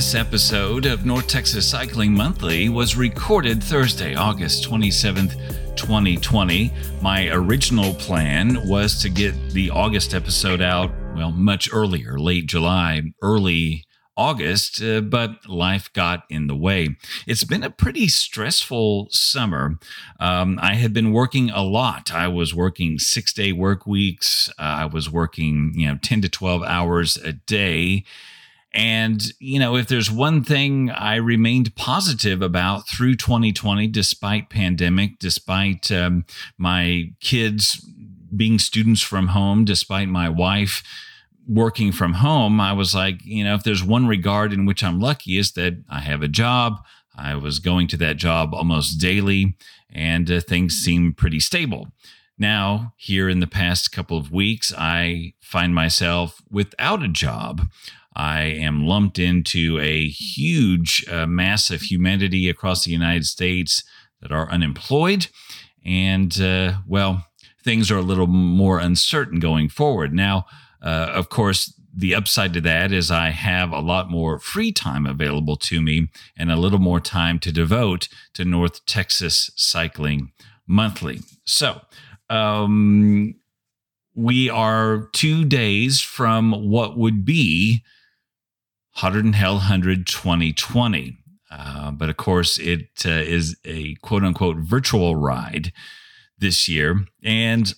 This episode of North Texas Cycling Monthly was recorded Thursday, August 27th, 2020. My original plan was to get the August episode out, well, much earlier, late July, early August, uh, but life got in the way. It's been a pretty stressful summer. Um, I had been working a lot. I was working six day work weeks. Uh, I was working, you know, 10 to 12 hours a day. And, you know, if there's one thing I remained positive about through 2020, despite pandemic, despite um, my kids being students from home, despite my wife working from home, I was like, you know, if there's one regard in which I'm lucky is that I have a job. I was going to that job almost daily, and uh, things seem pretty stable. Now, here in the past couple of weeks, I find myself without a job. I am lumped into a huge uh, mass of humanity across the United States that are unemployed. And, uh, well, things are a little more uncertain going forward. Now, uh, of course, the upside to that is I have a lot more free time available to me and a little more time to devote to North Texas Cycling Monthly. So, um, we are two days from what would be Hotter Than Hell 100 2020. Uh, but of course, it uh, is a quote unquote virtual ride this year. And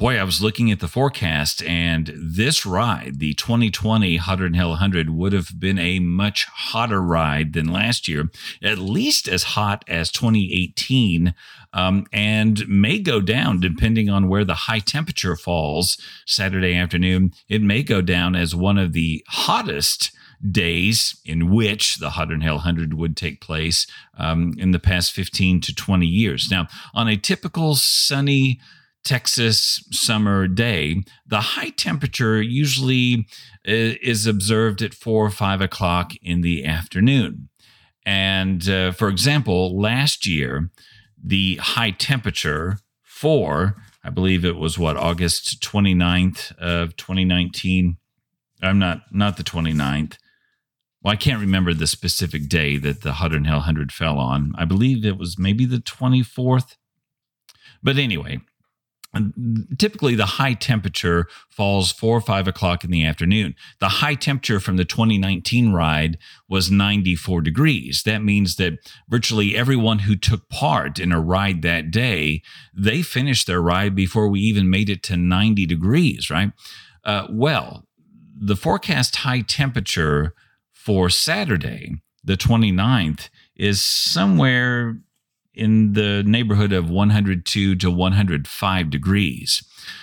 boy, I was looking at the forecast, and this ride, the 2020 Hotter Than Hell 100, would have been a much hotter ride than last year, at least as hot as 2018, um, and may go down depending on where the high temperature falls Saturday afternoon. It may go down as one of the hottest days in which the Hotter Than Hell 100 would take place um, in the past 15 to 20 years. Now, on a typical sunny Texas summer day, the high temperature usually uh, is observed at four or five o'clock in the afternoon. And uh, for example, last year, the high temperature for, I believe it was what, August 29th of 2019. I'm not, not the 29th. Well, I can't remember the specific day that the Hotter Than Hell 100 fell on. I believe it was maybe the 24th. But anyway, typically the high temperature falls four or five o'clock in the afternoon. The high temperature from the 2019 ride was 94 degrees. That means that virtually everyone who took part in a ride that day, they finished their ride before we even made it to 90 degrees, right? Uh, well, the forecast high temperature for Saturday, the 29th, is somewhere in the neighborhood of 102 to 105 degrees.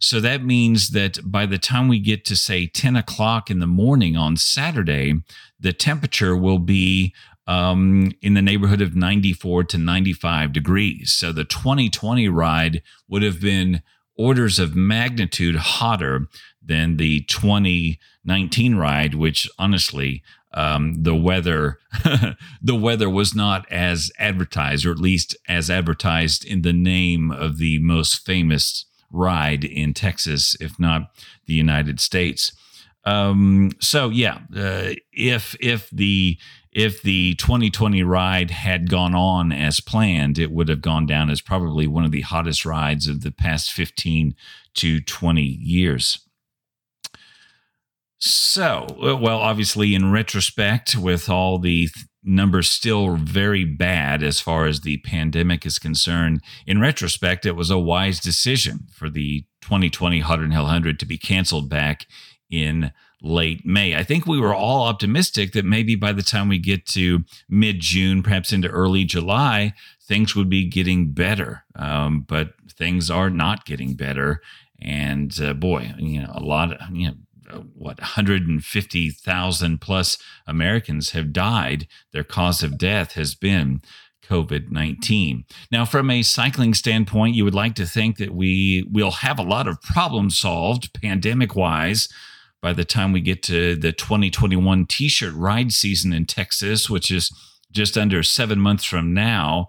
So that means that by the time we get to, say, 10 o'clock in the morning on Saturday, the temperature will be um, in the neighborhood of 94 to 95 degrees. So the 2020 ride would have been orders of magnitude hotter than the 2019 ride, which honestly um, the weather the weather was not as advertised, or at least as advertised in the name of the most famous ride in Texas, if not the United States. Um, so yeah, uh, if if the if the 2020 ride had gone on as planned, it would have gone down as probably one of the hottest rides of the past 15 to 20 years. So, uh, well, obviously, in retrospect, with all the th- numbers still very bad as far as the pandemic is concerned, in retrospect, it was a wise decision for the 2020 Hotter Hell 100 to be canceled back in late May. I think we were all optimistic that maybe by the time we get to mid June, perhaps into early July, things would be getting better. Um, but things are not getting better. And uh, boy, you know, a lot of, you know, Uh, what 150,000 plus Americans have died. Their cause of death has been COVID 19. Now, from a cycling standpoint, you would like to think that we will have a lot of problems solved pandemic wise by the time we get to the 2021 t shirt ride season in Texas, which is just under seven months from now.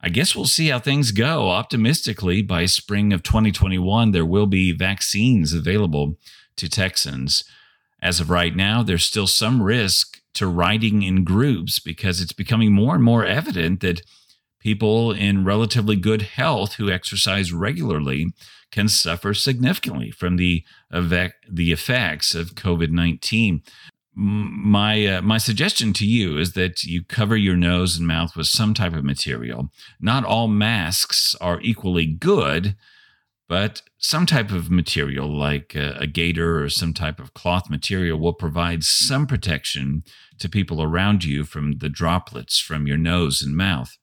I guess we'll see how things go. Optimistically, by spring of 2021, there will be vaccines available to Texans. As of right now, there's still some risk to riding in groups because it's becoming more and more evident that people in relatively good health who exercise regularly can suffer significantly from the the effects of COVID-19 my uh, my suggestion to you is that you cover your nose and mouth with some type of material. Not all masks are equally good, but some type of material like a, a gaiter or some type of cloth material will provide some protection to people around you from the droplets from your nose and mouth.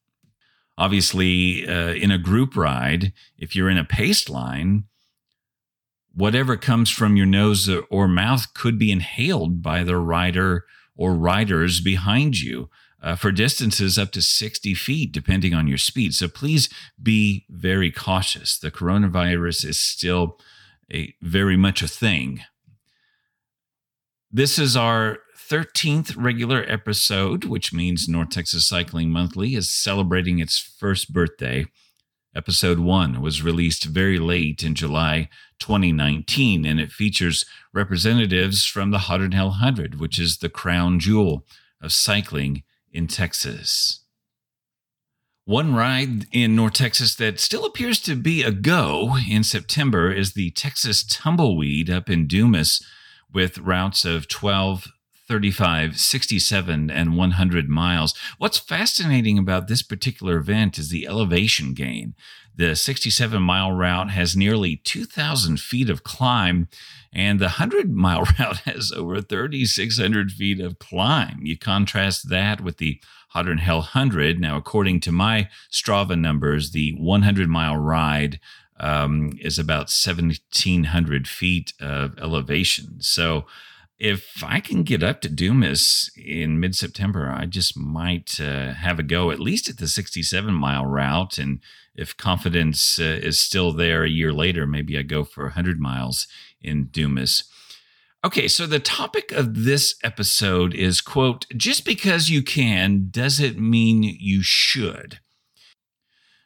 Obviously, uh, in a group ride, if you're in a pace line, whatever comes from your nose or mouth could be inhaled by the rider or riders behind you uh, for distances up to 60 feet, depending on your speed. So please be very cautious. The coronavirus is still a very much a thing. This is our 13th regular episode, which means North Texas Cycling Monthly is celebrating its first birthday. Episode 1 was released very late in July 2019, and it features representatives from the Hotter'N Hell 100, which is the crown jewel of cycling in Texas. One ride in North Texas that still appears to be a go in September is the Texas Tumbleweed up in Dumas with routes of 12, 35, 67, and 100 miles. What's fascinating about this particular event is the elevation gain. The 67 mile route has nearly 2,000 feet of climb, and the 100 mile route has over 3,600 feet of climb. You contrast that with the Hotter'N Hell 100. Now, according to my Strava numbers, the 100 mile ride um, is about 1,700 feet of elevation. So, if I can get up to Dumas in mid September, I just might uh, have a go at least at the 67 mile route. And if confidence uh, is still there a year later, maybe I go for 100 miles in Dumas. Okay, so the topic of this episode is quote, just because you can doesn't mean you should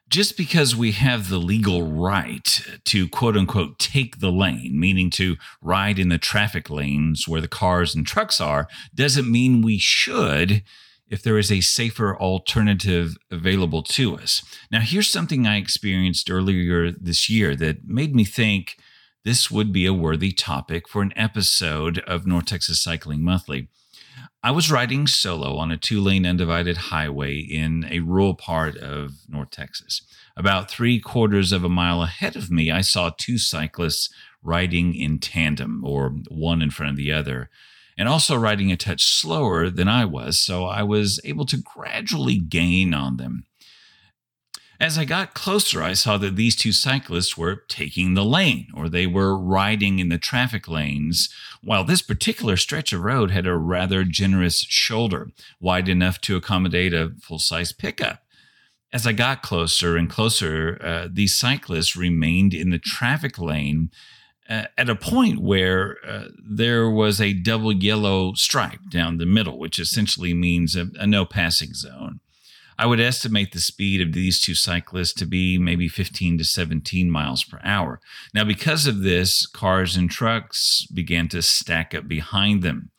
just because we have the legal right to quote unquote take the lane, meaning to ride in the traffic lanes where the cars and trucks are, doesn't mean we should if there is a safer alternative available to us. Now, here's something I experienced earlier this year that made me think this would be a worthy topic for an episode of North Texas Cycling Monthly. I was riding solo on a two lane undivided highway in a rural part of North Texas. About three quarters of a mile ahead of me, I saw two cyclists riding in tandem, or one in front of the other, and also riding a touch slower than I was, so I was able to gradually gain on them. As I got closer, I saw that these two cyclists were taking the lane, or they were riding in the traffic lanes, while this particular stretch of road had a rather generous shoulder, wide enough to accommodate a full size pickup. As I got closer and closer, uh, these cyclists remained in the traffic lane uh, at a point where uh, there was a double yellow stripe down the middle, which essentially means a, a no passing zone. I would estimate the speed of these two cyclists to be maybe 15 to 17 miles per hour. Now, because of this, cars and trucks began to stack up behind them.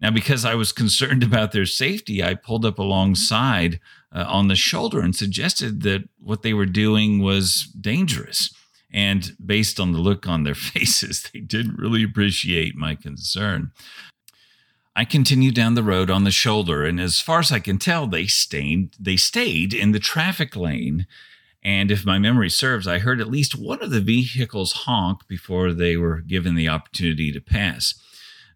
Now, because I was concerned about their safety, I pulled up alongside uh, on the shoulder and suggested that what they were doing was dangerous. And based on the look on their faces, they didn't really appreciate my concern. I continued down the road on the shoulder, and as far as I can tell, they stayed they stayed in the traffic lane. And if my memory serves, I heard at least one of the vehicles honk before they were given the opportunity to pass.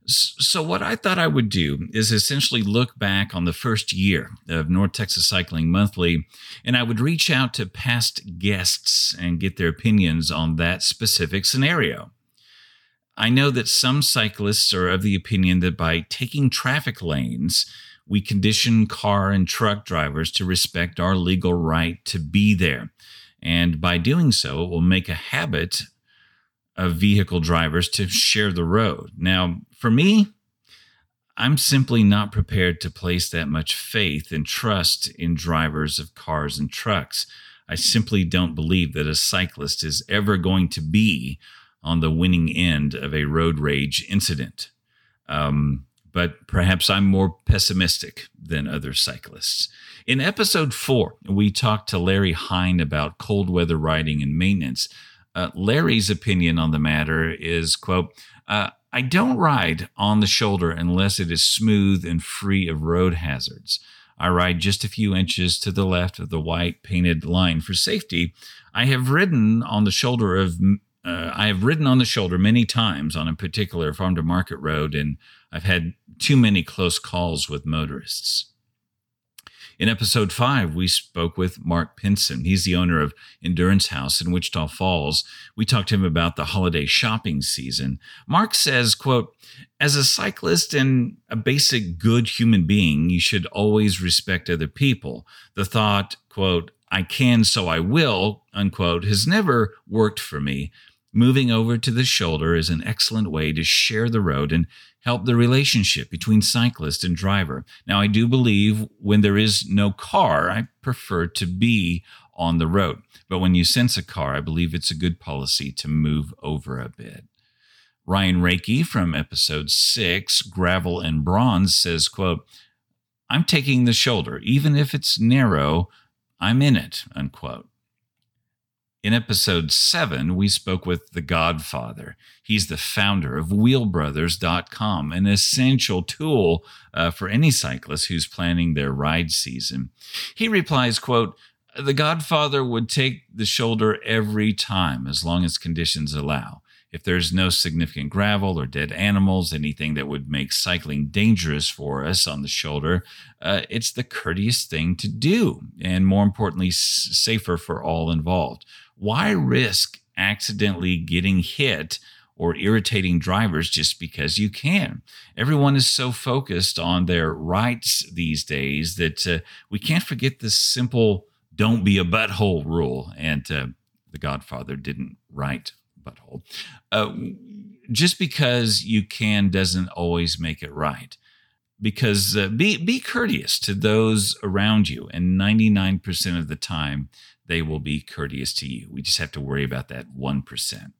So, what I thought I would do is essentially look back on the first year of North Texas Cycling Monthly, and I would reach out to past guests and get their opinions on that specific scenario. I know that some cyclists are of the opinion that by taking traffic lanes, we condition car and truck drivers to respect our legal right to be there. And by doing so, it will make a habit of vehicle drivers to share the road. Now, for me, I'm simply not prepared to place that much faith and trust in drivers of cars and trucks. I simply don't believe that a cyclist is ever going to be on the winning end of a road rage incident. Um, but perhaps I'm more pessimistic than other cyclists. In episode four, we talked to Larry Hine about cold weather riding and maintenance. Uh, Larry's opinion on the matter is, quote, uh, I don't ride on the shoulder unless it is smooth and free of road hazards. I ride just a few inches to the left of the white painted line for safety. I have ridden on the shoulder of uh, I have ridden on the shoulder many times on a particular farm to market road, and I've had too many close calls with motorists. In episode five, we spoke with Mark Pinson. He's the owner of Endurance House in Wichita Falls. We talked to him about the holiday shopping season. Mark says, quote, as a cyclist and a basic good human being, you should always respect other people. The thought, quote, I can, so I will, unquote, has never worked for me. Moving over to the shoulder is an excellent way to share the road and help the relationship between cyclist and driver. Now, I do believe when there is no car, I prefer to be on the road. But when you sense a car, I believe it's a good policy to move over a bit. Ryan Reiki from episode six, Gravel and Bronze, says, quote, I'm taking the shoulder. Even if it's narrow, I'm in it, unquote. In episode seven, we spoke with The Godfather. He's the founder of wheelbrothers.com, an essential tool uh, for any cyclist who's planning their ride season. He replies, quote, the Godfather would take the shoulder every time as long as conditions allow. If there's no significant gravel or dead animals, anything that would make cycling dangerous for us on the shoulder, uh, it's the courteous thing to do, and more importantly, s- safer for all involved why risk accidentally getting hit or irritating drivers just because you can? Everyone is so focused on their rights these days that uh, we can't forget this simple don't be a butthole rule. And uh, The Godfather didn't write butthole. Uh, just because you can doesn't always make it right because uh, be be courteous to those around you and 99% of the time they will be courteous to you. We just have to worry about that 1%.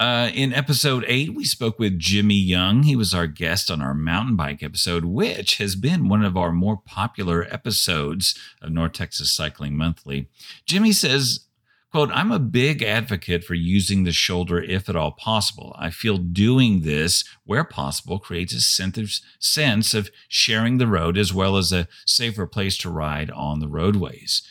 Uh, in episode eight, we spoke with Jimmy Young. He was our guest on our mountain bike episode, which has been one of our more popular episodes of North Texas Cycling Monthly. Jimmy says, Quote, I'm a big advocate for using the shoulder if at all possible. I feel doing this where possible creates a sense of sharing the road as well as a safer place to ride on the roadways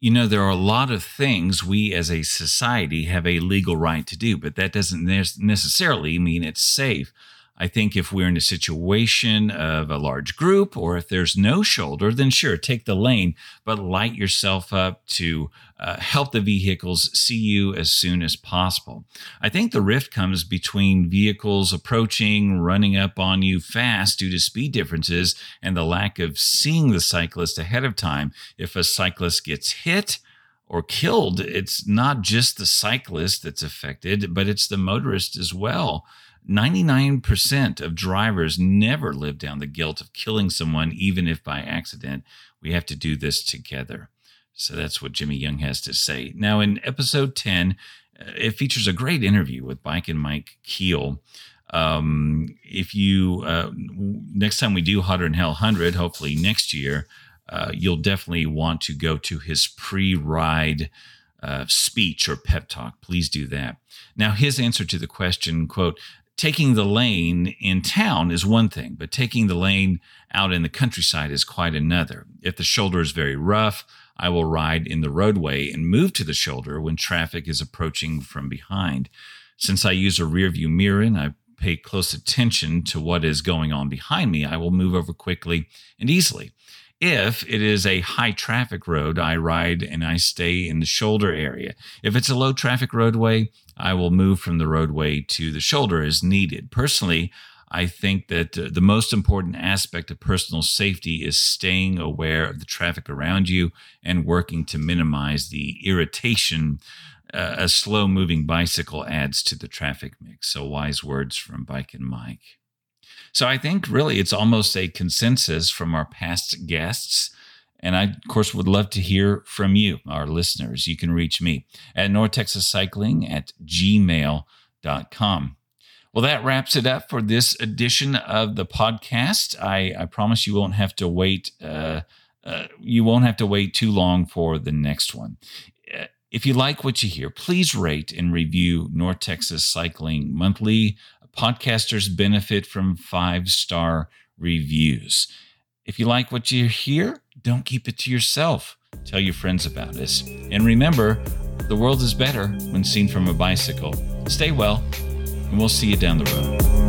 you know, there are a lot of things we as a society have a legal right to do, but that doesn't necessarily mean it's safe. I think if we're in a situation of a large group or if there's no shoulder, then sure, take the lane, but light yourself up to uh, help the vehicles see you as soon as possible. I think the rift comes between vehicles approaching, running up on you fast due to speed differences, and the lack of seeing the cyclist ahead of time. If a cyclist gets hit, or killed, it's not just the cyclist that's affected, but it's the motorist as well. 99% of drivers never live down the guilt of killing someone, even if by accident. We have to do this together. So that's what Jimmy Young has to say. Now, in episode 10, uh, it features a great interview with Bike and Mike Keel. Um, if you, uh, next time we do Hotter than Hell 100, hopefully next year, uh, you'll definitely want to go to his pre ride uh, speech or pep talk. Please do that. Now, his answer to the question, quote, taking the lane in town is one thing, but taking the lane out in the countryside is quite another. If the shoulder is very rough, I will ride in the roadway and move to the shoulder when traffic is approaching from behind. Since I use a rear view mirror and I pay close attention to what is going on behind me, I will move over quickly and easily. If it is a high traffic road, I ride and I stay in the shoulder area. If it's a low traffic roadway, I will move from the roadway to the shoulder as needed. Personally, I think that uh, the most important aspect of personal safety is staying aware of the traffic around you and working to minimize the irritation uh, a slow moving bicycle adds to the traffic mix. So, wise words from Bike and Mike. So I think really it's almost a consensus from our past guests. And I, of course, would love to hear from you, our listeners. You can reach me at North Texas Cycling at gmail.com. Well, that wraps it up for this edition of the podcast. I, I promise you won't have to wait. Uh, uh, you won't have to wait too long for the next one. Uh, if you like what you hear, please rate and review North Texas Cycling Monthly. Podcasters benefit from five star reviews. If you like what you hear, don't keep it to yourself. Tell your friends about us. And remember, the world is better when seen from a bicycle. Stay well and we'll see you down the road.